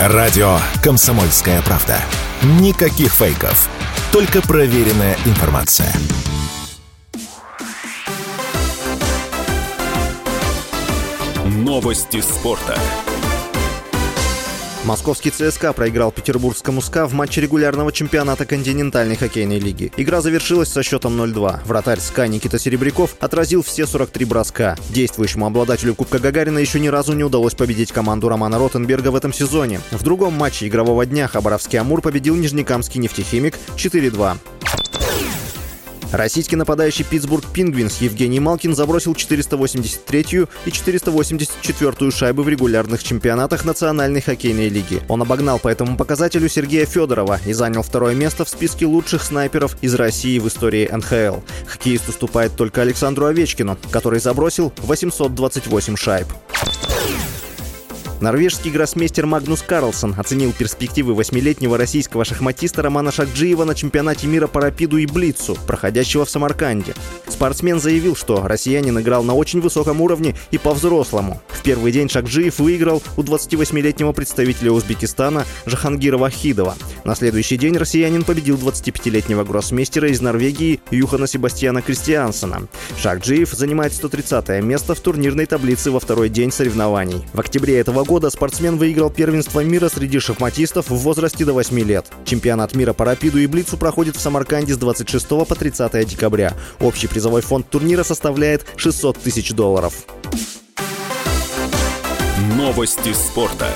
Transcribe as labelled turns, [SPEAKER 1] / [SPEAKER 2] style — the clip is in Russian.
[SPEAKER 1] Радио «Комсомольская правда». Никаких фейков. Только проверенная информация. Новости спорта.
[SPEAKER 2] Московский ЦСКА проиграл петербургскому СКА в матче регулярного чемпионата континентальной хоккейной лиги. Игра завершилась со счетом 0-2. Вратарь СКА Никита Серебряков отразил все 43 броска. Действующему обладателю Кубка Гагарина еще ни разу не удалось победить команду Романа Ротенберга в этом сезоне. В другом матче игрового дня Хабаровский Амур победил Нижнекамский нефтехимик 4-2. Российский нападающий Питтсбург Пингвинс Евгений Малкин забросил 483-ю и 484-ю шайбы в регулярных чемпионатах Национальной хоккейной лиги. Он обогнал по этому показателю Сергея Федорова и занял второе место в списке лучших снайперов из России в истории НХЛ. Хоккеист уступает только Александру Овечкину, который забросил 828 шайб. Норвежский гроссмейстер Магнус Карлсон оценил перспективы восьмилетнего российского шахматиста Романа Шакджиева на чемпионате мира по рапиду и блицу, проходящего в Самарканде. Спортсмен заявил, что россиянин играл на очень высоком уровне и по-взрослому. В первый день Шакджиев выиграл у 28-летнего представителя Узбекистана Жахангира Вахидова. На следующий день россиянин победил 25-летнего гроссмейстера из Норвегии Юхана Себастьяна Кристиансона. Шакджиев занимает 130 место в турнирной таблице во второй день соревнований. В октябре этого года спортсмен выиграл первенство мира среди шахматистов в возрасте до 8 лет. Чемпионат мира по рапиду и блицу проходит в Самарканде с 26 по 30 декабря. Общий призовой фонд турнира составляет 600 тысяч долларов.
[SPEAKER 1] Новости спорта.